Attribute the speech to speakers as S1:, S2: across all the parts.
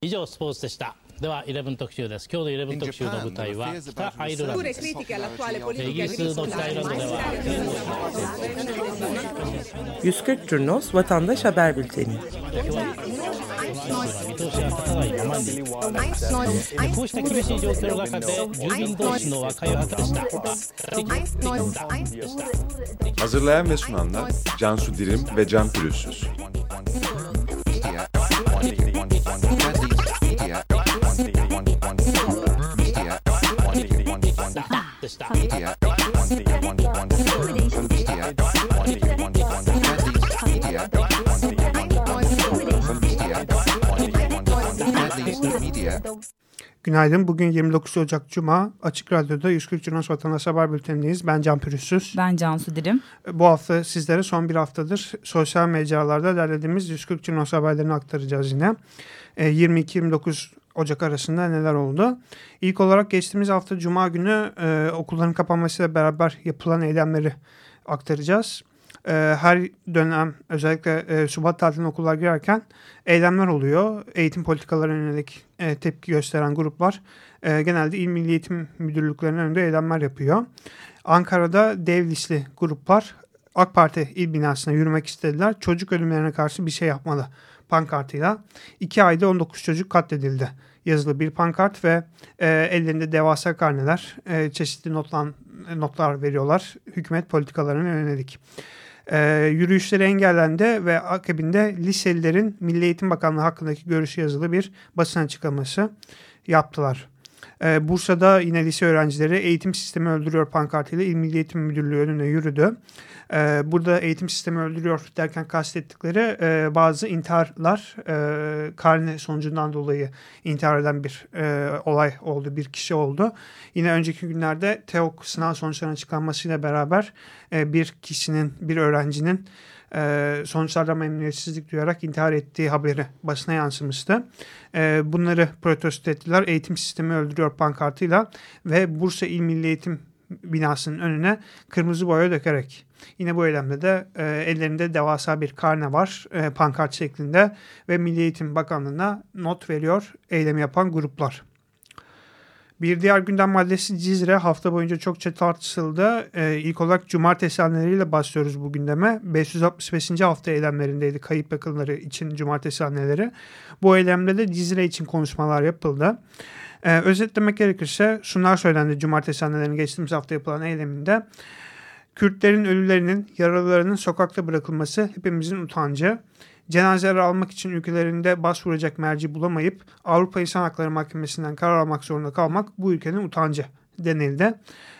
S1: 以上スポーツでしたでは11特集です今日の11特集の舞台は北アイルランドですイギリスの北アイルランドでは
S2: 140 Curnos Vatandaş Haber Bülteni
S1: 見通しが立たない
S3: Günaydın. Bugün 29 Ocak Cuma. Açık Radyo'da 140 Cunos Vatandaş Haber Bülteni'ndeyiz. Ben Can Pürüzsüz.
S4: Ben Cansu Dirim.
S3: Bu hafta sizlere son bir haftadır sosyal mecralarda derlediğimiz 140 Cunos haberlerini aktaracağız yine. 22-29 Ocak arasında neler oldu? İlk olarak geçtiğimiz hafta Cuma günü e, okulların kapanmasıyla beraber yapılan eylemleri aktaracağız. E, her dönem özellikle e, Şubat tatiline okullar girerken eylemler oluyor. Eğitim politikalarına yönelik e, tepki gösteren gruplar e, genelde İl Milli Eğitim Müdürlüklerinin önünde eylemler yapıyor. Ankara'da devlisli gruplar AK Parti il binasına yürümek istediler. Çocuk ölümlerine karşı bir şey yapmalı pankartıyla. İki ayda 19 çocuk katledildi yazılı bir pankart ve e, ellerinde devasa karneler, e, çeşitli notlan, notlar veriyorlar hükümet politikalarına yönelik. E, yürüyüşleri engellendi ve akabinde liselilerin Milli Eğitim Bakanlığı hakkındaki görüşü yazılı bir basın açıklaması yaptılar. E, Bursa'da yine lise öğrencileri eğitim sistemi öldürüyor pankartıyla İl Milli Eğitim Müdürlüğü önüne yürüdü. E, burada eğitim sistemi öldürüyor derken kastettikleri e, bazı intiharlar e, karne sonucundan dolayı intihar eden bir e, olay oldu, bir kişi oldu. Yine önceki günlerde TEOK sınav sonuçlarının açıklanmasıyla beraber e, bir kişinin, bir öğrencinin e, sonuçlarda memnuniyetsizlik duyarak intihar ettiği haberi basına yansımıştı. E, bunları protesto ettiler. Eğitim sistemi öldürüyor pankartıyla ve Bursa İl Milli Eğitim binasının önüne kırmızı boya dökerek. Yine bu eylemde de e, ellerinde devasa bir karne var e, pankart şeklinde ve Milli Eğitim Bakanlığı'na not veriyor eylemi yapan gruplar. Bir diğer gündem maddesi Cizre hafta boyunca çokça tartışıldı. Ee, ilk olarak cumartesi anneleriyle başlıyoruz bu gündeme. 565. hafta eylemlerindeydi kayıp yakınları için cumartesi anneleri. Bu eylemde de Cizre için konuşmalar yapıldı. Ee, özetlemek gerekirse şunlar söylendi cumartesi annelerinin geçtiğimiz hafta yapılan eyleminde. Kürtlerin ölülerinin, yaralılarının sokakta bırakılması hepimizin utancı cenazeler almak için ülkelerinde başvuracak merci bulamayıp Avrupa İnsan Hakları Mahkemesi'nden karar almak zorunda kalmak bu ülkenin utancı denildi.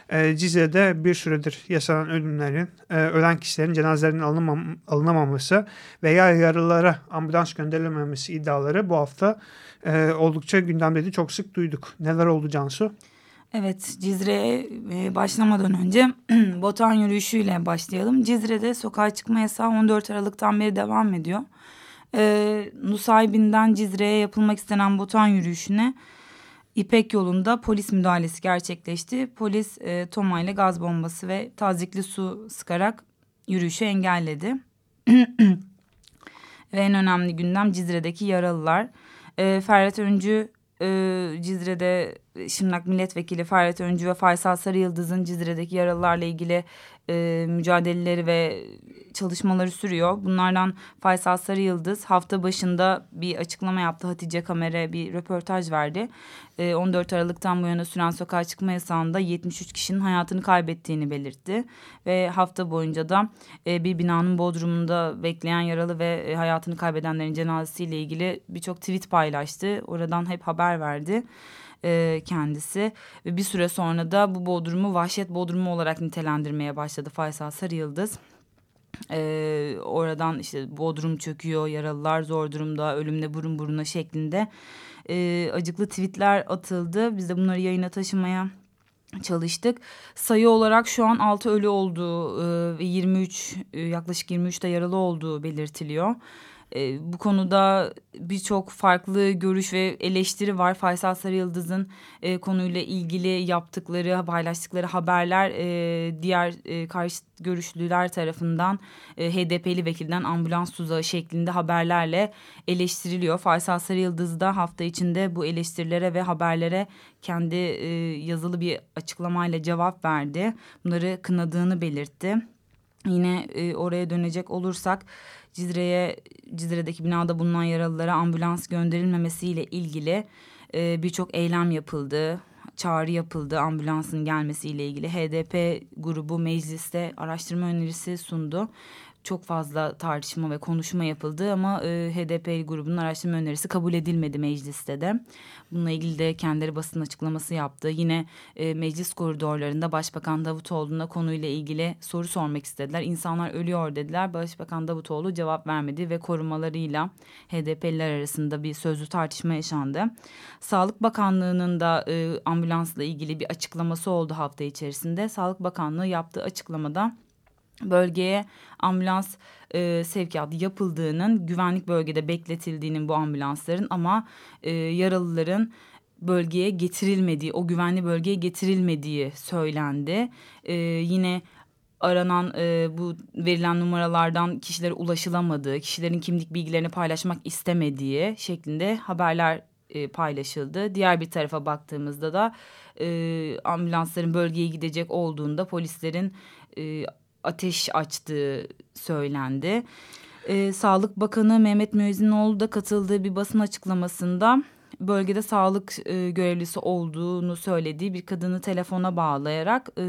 S3: E, Cizre'de bir süredir yaşanan ölümlerin, e, ölen kişilerin cenazelerinin alınmam, alınamaması veya yaralılara ambulans gönderilememesi iddiaları bu hafta e, oldukça gündemdeydi. Çok sık duyduk. Neler oldu Cansu?
S4: Evet Cizre'ye başlamadan önce Botan yürüyüşüyle başlayalım. Cizre'de sokağa çıkma yasağı 14 Aralık'tan beri devam ediyor. Ee, Nusaybin'den Cizre'ye yapılmak istenen Botan yürüyüşüne İpek yolunda polis müdahalesi gerçekleşti. Polis e, Toma ile gaz bombası ve tazikli su sıkarak yürüyüşü engelledi. ve en önemli gündem Cizre'deki yaralılar. E, Ferhat Öncü e, Cizre'de Şırnak Milletvekili Ferhat Öncü ve Faysal Sarıyıldız'ın Cizre'deki yaralılarla ilgili e, mücadeleleri ve çalışmaları sürüyor. Bunlardan Faysal Sarıyıldız hafta başında bir açıklama yaptı. Hatice Kamer'e bir röportaj verdi. E, 14 Aralık'tan bu yana süren sokağa çıkma yasağında 73 kişinin hayatını kaybettiğini belirtti. Ve hafta boyunca da e, bir binanın bodrumunda bekleyen yaralı ve e, hayatını kaybedenlerin cenazesiyle ilgili birçok tweet paylaştı. Oradan hep haber verdi e, kendisi. Ve bir süre sonra da bu bodrumu vahşet bodrumu olarak nitelendirmeye başladı Faysal Sarıyıldız. Ee, oradan işte bodrum çöküyor, yaralılar zor durumda, ölümle burun buruna şeklinde e, acıklı tweetler atıldı. Biz de bunları yayına taşımaya çalıştık. Sayı olarak şu an 6 ölü olduğu ve 23 yaklaşık 23 de yaralı olduğu belirtiliyor. E, bu konuda birçok farklı görüş ve eleştiri var. Faysal Sarıyıldız'ın e, konuyla ilgili yaptıkları, paylaştıkları haberler e, diğer e, karşı görüşlüler tarafından e, HDP'li vekilden ambulans tuzağı şeklinde haberlerle eleştiriliyor. Faysal Sarıyıldız da hafta içinde bu eleştirilere ve haberlere kendi e, yazılı bir açıklamayla cevap verdi. Bunları kınadığını belirtti. Yine e, oraya dönecek olursak Cizre'ye Cizre'deki binada bulunan yaralılara ambulans gönderilmemesiyle ilgili e, birçok eylem yapıldı. Çağrı yapıldı ambulansın gelmesiyle ilgili. HDP grubu mecliste araştırma önerisi sundu çok fazla tartışma ve konuşma yapıldı ama e, HDP grubunun araştırma önerisi kabul edilmedi mecliste de. Bununla ilgili de kendileri basın açıklaması yaptı. Yine e, meclis koridorlarında Başbakan Davutoğlu'na konuyla ilgili soru sormak istediler. İnsanlar ölüyor dediler. Başbakan Davutoğlu cevap vermedi ve korumalarıyla HDP'liler arasında bir sözlü tartışma yaşandı. Sağlık Bakanlığı'nın da e, ambulansla ilgili bir açıklaması oldu hafta içerisinde. Sağlık Bakanlığı yaptığı açıklamada bölgeye ambulans e, sevkiyatı yapıldığının güvenlik bölgede bekletildiğinin bu ambulansların ama e, yaralıların bölgeye getirilmediği o güvenli bölgeye getirilmediği söylendi. E, yine aranan e, bu verilen numaralardan kişilere ulaşılamadığı, kişilerin kimlik bilgilerini paylaşmak istemediği şeklinde haberler e, paylaşıldı. Diğer bir tarafa baktığımızda da e, ambulansların bölgeye gidecek olduğunda polislerin e, ateş açtığı söylendi. Ee, Sağlık Bakanı Mehmet Müezzinoğlu da katıldığı bir basın açıklamasında bölgede sağlık e, görevlisi olduğunu söylediği bir kadını telefona bağlayarak e,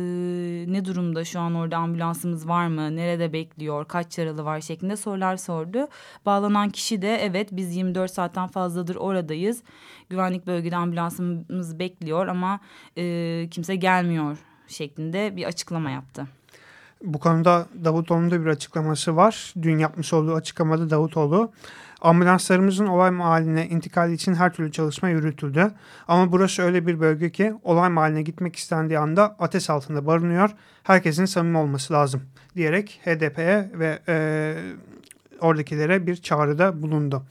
S4: ne durumda şu an orada ambulansımız var mı, nerede bekliyor, kaç yaralı var şeklinde sorular sordu. Bağlanan kişi de evet biz 24 saatten fazladır oradayız. Güvenlik bölgede ambulansımız bekliyor ama e, kimse gelmiyor şeklinde bir açıklama yaptı.
S3: Bu konuda Davutoğlu'nun da bir açıklaması var. Dün yapmış olduğu açıklamada Davutoğlu ambulanslarımızın olay mahalline intikali için her türlü çalışma yürütüldü. Ama burası öyle bir bölge ki olay mahalline gitmek istendiği anda ateş altında barınıyor. Herkesin samimi olması lazım diyerek HDP'ye ve e, oradakilere bir çağrıda bulundu.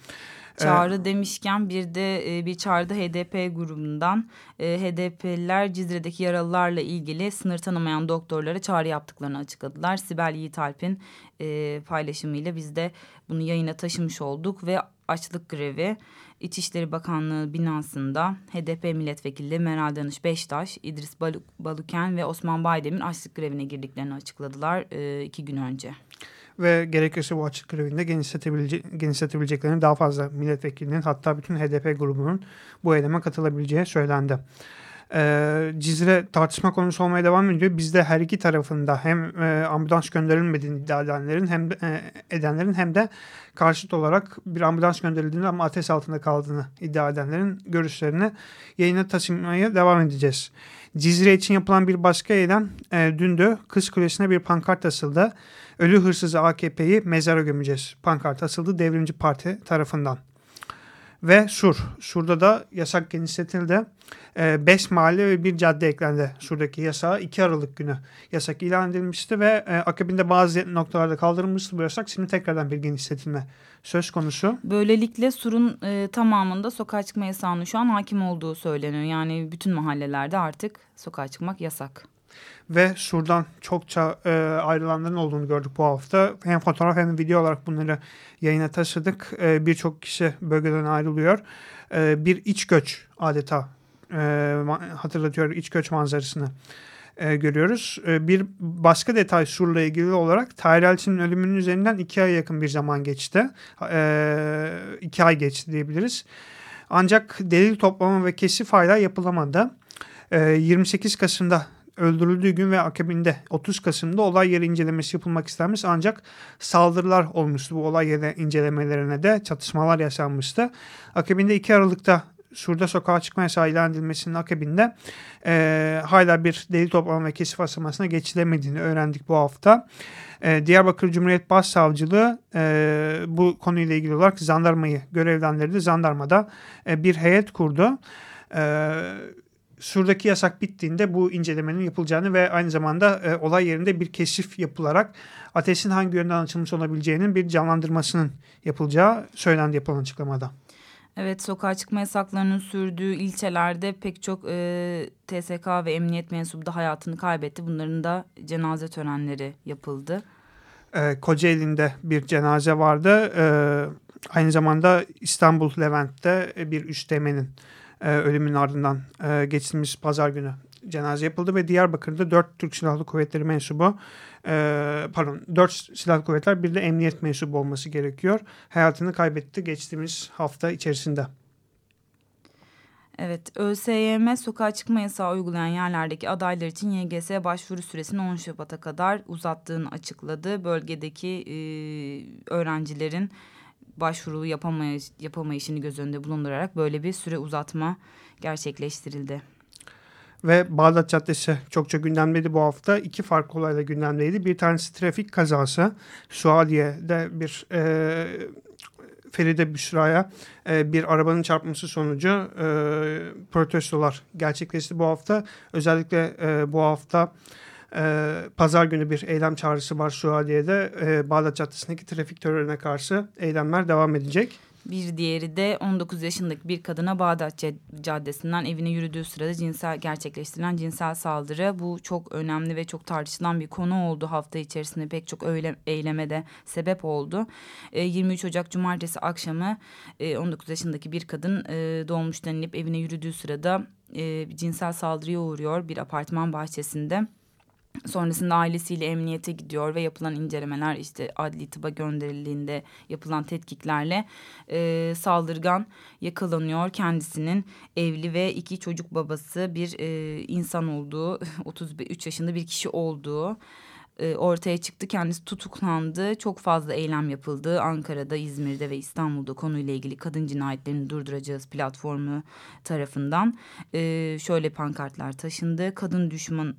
S4: Çağrı evet. demişken bir de e, bir çağrıda HDP grubundan e, HDP'liler Cizre'deki yaralılarla ilgili sınır tanımayan doktorlara çağrı yaptıklarını açıkladılar. Sibel Yiğitalp'in e, paylaşımıyla biz de bunu yayına taşımış olduk ve açlık grevi İçişleri Bakanlığı binasında HDP milletvekili Meral Danış Beştaş, İdris Baluken ve Osman Baydemir açlık grevine girdiklerini açıkladılar iki gün önce
S3: ve gerekirse bu açık grevinde genişletebilecek, genişletebileceklerini daha fazla milletvekilinin hatta bütün HDP grubunun bu eyleme katılabileceği söylendi. Ee, Cizre tartışma konusu olmaya devam ediyor. Bizde her iki tarafında hem e, ambulans gönderilmediğini iddia edenlerin hem e, edenlerin hem de karşıt olarak bir ambulans gönderildiğini ama ateş altında kaldığını iddia edenlerin görüşlerini yayına taşımaya devam edeceğiz. Cizre için yapılan bir başka eylem e, dündü. Kız Kulesi'ne bir pankart asıldı. Ölü hırsızı AKP'yi mezara gömeceğiz. Pankart asıldı Devrimci Parti tarafından. Ve Sur. Sur'da da yasak genişletildi. 5 e, mahalle ve bir cadde eklendi Sur'daki yasağa 2 Aralık günü yasak ilan edilmişti ve e, akabinde bazı noktalarda kaldırılmıştı bu yasak. Şimdi tekrardan bir genişletilme söz konusu.
S4: Böylelikle Sur'un e, tamamında sokağa çıkma yasağının şu an hakim olduğu söyleniyor. Yani bütün mahallelerde artık sokağa çıkmak yasak
S3: ve Sur'dan çokça e, ayrılanların olduğunu gördük bu hafta. Hem fotoğraf hem video olarak bunları yayına taşıdık. E, Birçok kişi bölgeden ayrılıyor. E, bir iç göç adeta e, hatırlatıyor iç göç manzarasını e, görüyoruz. E, bir başka detay Sur'la ilgili olarak Tahir ölümünün üzerinden iki ay yakın bir zaman geçti. E, iki ay geçti diyebiliriz. Ancak delil toplama ve kesif hala yapılamadı. E, 28 Kasım'da öldürüldüğü gün ve akabinde 30 Kasım'da olay yeri incelemesi yapılmak istenmiş ancak saldırılar olmuştu bu olay yeri incelemelerine de çatışmalar yaşanmıştı. Akabinde 2 Aralık'ta Sur'da sokağa çıkma yasağı ilan edilmesinin akabinde e, hala bir delil toplama ve keşif aşamasına geçilemediğini öğrendik bu hafta. E, Diyarbakır Cumhuriyet Başsavcılığı e, bu konuyla ilgili olarak jandarmayı görevlendirdi. Jandarmada e, bir heyet kurdu. E, Sur'daki yasak bittiğinde bu incelemenin yapılacağını ve aynı zamanda e, olay yerinde bir keşif yapılarak ateşin hangi yönden açılmış olabileceğinin bir canlandırmasının yapılacağı söylendi yapılan açıklamada.
S4: Evet sokağa çıkma yasaklarının sürdüğü ilçelerde pek çok e, TSK ve emniyet mensubu da hayatını kaybetti. Bunların da cenaze törenleri yapıldı.
S3: E, Kocaeli'nde bir cenaze vardı. E, aynı zamanda İstanbul Levent'te bir üsteğmenin e, ölümünün ardından e, geçtiğimiz pazar günü cenaze yapıldı ve Diyarbakır'da dört Türk Silahlı Kuvvetleri mensubu e, pardon dört silahlı kuvvetler bir de emniyet mensubu olması gerekiyor. Hayatını kaybetti geçtiğimiz hafta içerisinde.
S4: Evet, ÖSYM sokağa çıkma yasağı uygulayan yerlerdeki adaylar için YGS başvuru süresini 10 Şubat'a kadar uzattığını açıkladı. Bölgedeki e, öğrencilerin başvuru yapamay yapamayışını göz önünde bulundurarak böyle bir süre uzatma gerçekleştirildi.
S3: Ve Bağdat Caddesi çokça gündemdeydi bu hafta. İki farklı olayla gündemdeydi. Bir tanesi trafik kazası. Suadiye'de bir e, Feride Büşra'ya e, bir arabanın çarpması sonucu e, protestolar gerçekleşti bu hafta. Özellikle e, bu hafta pazar günü bir eylem çağrısı var Suadiye'de. E, Bağdat Caddesi'ndeki trafik terörüne karşı eylemler devam edecek.
S4: Bir diğeri de 19 yaşındaki bir kadına Bağdat Caddesi'nden evine yürüdüğü sırada cinsel gerçekleştirilen cinsel saldırı. Bu çok önemli ve çok tartışılan bir konu oldu hafta içerisinde pek çok öyle, eyleme de sebep oldu. E, 23 Ocak Cumartesi akşamı e, 19 yaşındaki bir kadın e, dolmuş denilip evine yürüdüğü sırada e, cinsel saldırıya uğruyor bir apartman bahçesinde. Sonrasında ailesiyle emniyete gidiyor ve yapılan incelemeler işte adli tıba gönderildiğinde yapılan tetkiklerle e, saldırgan yakalanıyor. Kendisinin evli ve iki çocuk babası bir e, insan olduğu 33 yaşında bir kişi olduğu e, ortaya çıktı. Kendisi tutuklandı. Çok fazla eylem yapıldı. Ankara'da, İzmir'de ve İstanbul'da konuyla ilgili kadın cinayetlerini durduracağız platformu tarafından. E, şöyle pankartlar taşındı. Kadın düşman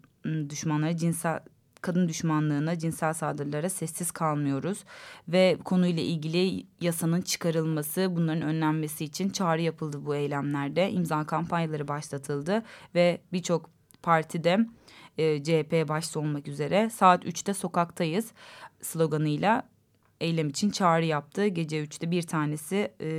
S4: düşmanları cinsel kadın düşmanlığına, cinsel saldırılara sessiz kalmıyoruz ve konuyla ilgili yasanın çıkarılması, bunların önlenmesi için çağrı yapıldı bu eylemlerde. imza kampanyaları başlatıldı ve birçok partide e, CHP başta olmak üzere saat 3'te sokaktayız sloganıyla eylem için çağrı yaptı. Gece 3'te bir tanesi e,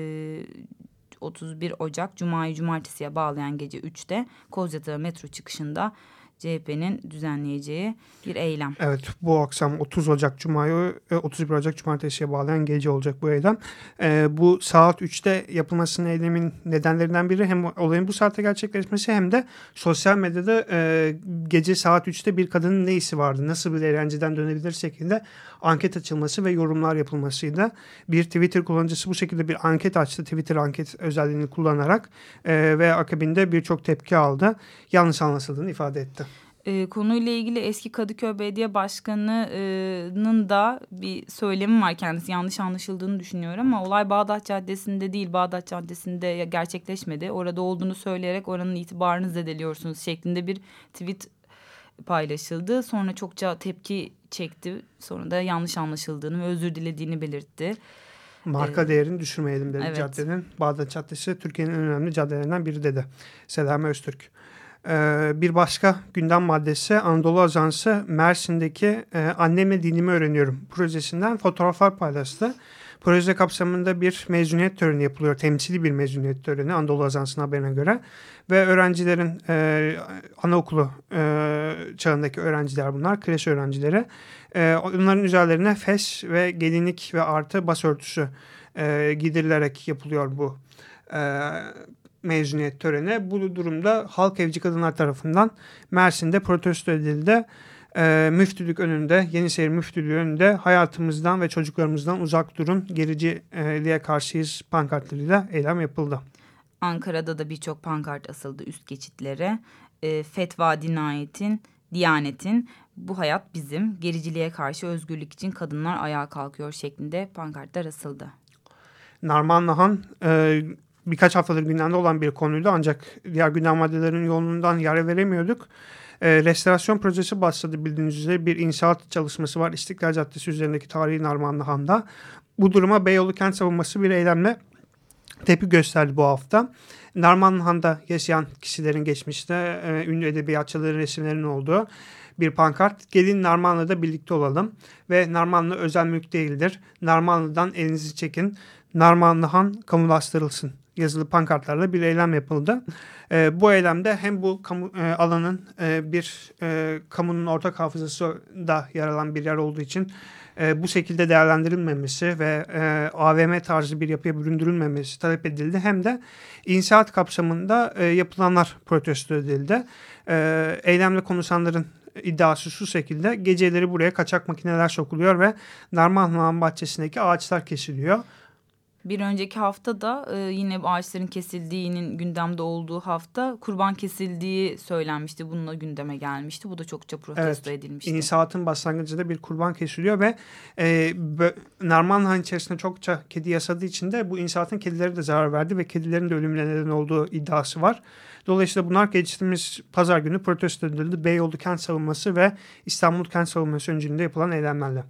S4: 31 Ocak Cuma'yı Cumartesi'ye bağlayan gece 3'te Kozyatağı metro çıkışında CHP'nin düzenleyeceği bir eylem.
S3: Evet bu akşam 30 Ocak Cuma'yı 31 e, Ocak Cumartesi'ye bağlayan gece olacak bu eylem. Ee, bu saat 3'te yapılmasının eylemin nedenlerinden biri hem olayın bu saatte gerçekleşmesi hem de sosyal medyada e, gece saat 3'te bir kadının ne işi vardı nasıl bir eğlenceden dönebilir şeklinde anket açılması ve yorumlar yapılmasıydı. Bir Twitter kullanıcısı bu şekilde bir anket açtı Twitter anket özelliğini kullanarak e, ve akabinde birçok tepki aldı. Yanlış anlaşıldığını ifade etti.
S4: E, konuyla ilgili eski Kadıköy Belediye Başkanı'nın da bir söylemi var kendisi yanlış anlaşıldığını düşünüyorum ama olay Bağdat Caddesi'nde değil Bağdat Caddesi'nde gerçekleşmedi. Orada olduğunu söyleyerek oranın itibarını zedeliyorsunuz şeklinde bir tweet paylaşıldı. Sonra çokça tepki çekti. Sonra da yanlış anlaşıldığını ve özür dilediğini belirtti.
S3: Marka ee, değerini düşürmeyelim dedi evet. caddenin. Bağdat Caddesi Türkiye'nin en önemli caddelerinden biri dedi. Selami Öztürk. Ee, bir başka gündem maddesi Anadolu Ajansı Mersin'deki e, Annemle Dinimi Öğreniyorum projesinden fotoğraflar paylaştı. Proje kapsamında bir mezuniyet töreni yapılıyor. Temsili bir mezuniyet töreni Anadolu Ajansı'nın haberine göre. Ve öğrencilerin e, anaokulu e, çağındaki öğrenciler bunlar. Kreş öğrencileri. E, onların üzerlerine fes ve gelinlik ve artı bas örtüsü e, gidirilerek yapılıyor bu e, mezuniyet töreni. Bu durumda halk evci kadınlar tarafından Mersin'de protesto edildi. E, müftülük önünde, Yeniseyir Müftülüğü önünde hayatımızdan ve çocuklarımızdan uzak durun, gericiliğe karşıyız pankartlarıyla eylem yapıldı.
S4: Ankara'da da birçok pankart asıldı üst geçitlere. E, fetva dinayetin, diyanetin bu hayat bizim, gericiliğe karşı özgürlük için kadınlar ayağa kalkıyor şeklinde pankartlar asıldı.
S3: Narman Nahan e, birkaç haftadır gündemde olan bir konuydu ancak diğer gündem maddelerinin yoğunluğundan yer veremiyorduk. E, restorasyon projesi başladı bildiğiniz üzere bir inşaat çalışması var İstiklal Caddesi üzerindeki tarihi Narmanlı Han'da. Bu duruma Beyoğlu Kent Savunması bir eylemle tepki gösterdi bu hafta. Narmanhan'da yaşayan kişilerin geçmişte e, ünlü edebiyatçıların resimlerinin olduğu bir pankart. Gelin Narmanlı'da birlikte olalım ve Narmanlı özel mülk değildir. Narmanlı'dan elinizi çekin. Narmanlı Han kamulaştırılsın yazılı pankartlarla bir eylem yapıldı. E, bu eylemde hem bu kamu, e, alanın e, bir e, kamunun ortak hafızası da yer alan bir yer olduğu için e, bu şekilde değerlendirilmemesi ve e, AVM tarzı bir yapıya büründürülmemesi talep edildi. Hem de inşaat kapsamında e, yapılanlar protesto edildi. E, eylemle konuşanların iddiası şu şekilde geceleri buraya kaçak makineler sokuluyor ve Narman bahçesindeki ağaçlar kesiliyor.
S4: Bir önceki hafta da e, yine ağaçların kesildiğinin gündemde olduğu hafta kurban kesildiği söylenmişti. Bununla gündeme gelmişti. Bu da çokça protesto evet, edilmişti.
S3: İnşaatın başlangıcında bir kurban kesiliyor ve e, Narmanhan içerisinde çokça kedi yasadığı için de bu inşaatın kedileri de zarar verdi ve kedilerin de ölümüne neden olduğu iddiası var. Dolayısıyla bunlar geçtiğimiz pazar günü protesto edildi. Beyoğlu kent savunması ve İstanbul kent savunması öncülüğünde yapılan eylemlerle.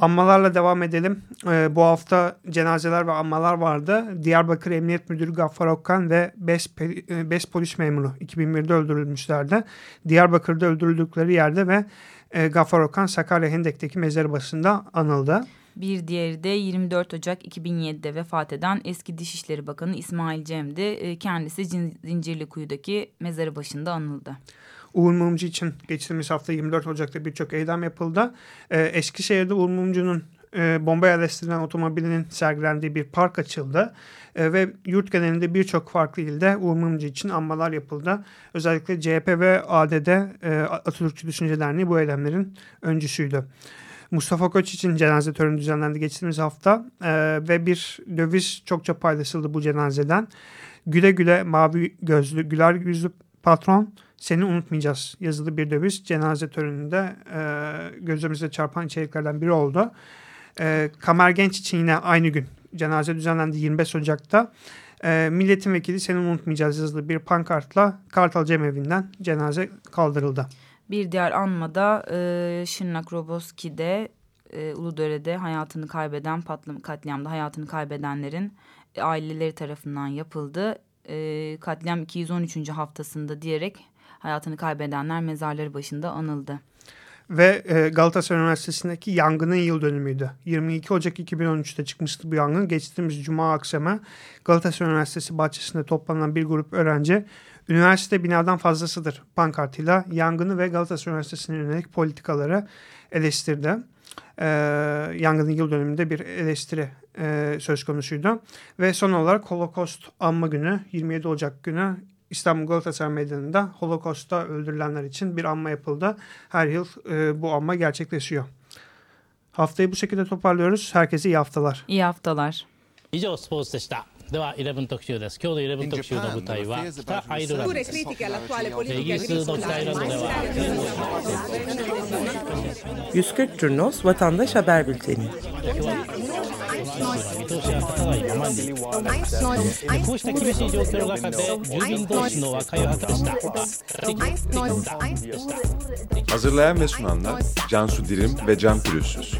S3: Anmalarla devam edelim. Ee, bu hafta cenazeler ve anmalar vardı. Diyarbakır Emniyet Müdürü Gaffar Okkan ve 5 e, polis memuru 2001'de öldürülmüşlerdi. Diyarbakır'da öldürüldükleri yerde ve e, Gaffar Okkan Sakarya Hendek'teki mezarı başında anıldı.
S4: Bir diğeri de 24 Ocak 2007'de vefat eden eski Dışişleri Bakanı İsmail Cem'di. E, kendisi Zincirlikuyu'daki mezarı başında anıldı.
S3: Uğur Mumcu için geçtiğimiz hafta 24 Ocak'ta birçok eylem yapıldı. Ee, Eskişehir'de Uğur Mumcu'nun e, bomba yerleştirilen otomobilinin sergilendiği bir park açıldı. E, ve yurt genelinde birçok farklı ilde Uğur Mumcu için anmalar yapıldı. Özellikle CHP ve ADD e, Atatürkçü Düşünce Derneği bu eylemlerin öncüsüydü. Mustafa Koç için cenaze töreni düzenlendi geçtiğimiz hafta e, ve bir döviz çokça paylaşıldı bu cenazeden. Güle güle mavi gözlü, güler yüzlü patron seni unutmayacağız yazılı bir döviz cenaze töreninde e, gözümüze çarpan içeriklerden biri oldu. E, Kamer Genç için yine aynı gün cenaze düzenlendi 25 Ocak'ta. E, milletin vekili seni unutmayacağız yazılı bir pankartla Kartal Cemevi'nden cenaze kaldırıldı.
S4: Bir diğer anmada e, Şırnak Roboski'de e, Uludere'de hayatını kaybeden patlam katliamda hayatını kaybedenlerin e, aileleri tarafından yapıldı. E, katliam 213. haftasında diyerek hayatını kaybedenler mezarları başında anıldı.
S3: Ve e, Galatasaray Üniversitesi'ndeki yangının yıl dönümüydü. 22 Ocak 2013'te çıkmıştı bu yangın. Geçtiğimiz Cuma akşamı Galatasaray Üniversitesi bahçesinde toplanan bir grup öğrenci üniversite binadan fazlasıdır pankartıyla yangını ve Galatasaray Üniversitesi'ne yönelik politikaları eleştirdi. Ee, yangının yıl dönümünde bir eleştiri e, söz konusuydu. Ve son olarak Holocaust anma günü 27 Ocak günü İstanbul Galatasaray Meydanı'nda Holocaust'ta öldürülenler için bir anma yapıldı. Her yıl e, bu anma gerçekleşiyor. Haftayı bu şekilde toparlıyoruz. Herkese iyi haftalar.
S4: İyi haftalar.
S1: 以上スポーツでした。では11特集です。今日の11特集の舞台は北アイルランドです。イギリスの北アイルランドでは
S2: 140 Turnos Vatandaş Haber Bülteni 見通しが立たないままにこうした厳しい状況の中で住民同士の和解を図りした
S5: Hazırlayan ve sunanlar Cansu Dirim ve Can Pürüzsüz.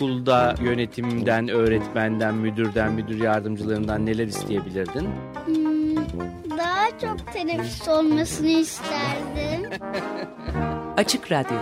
S6: Okulda yönetimden, öğretmenden, müdürden, müdür yardımcılarından neler isteyebilirdin?
S7: Hmm, daha çok teneffüs olmasını isterdim.
S2: Açık Radyo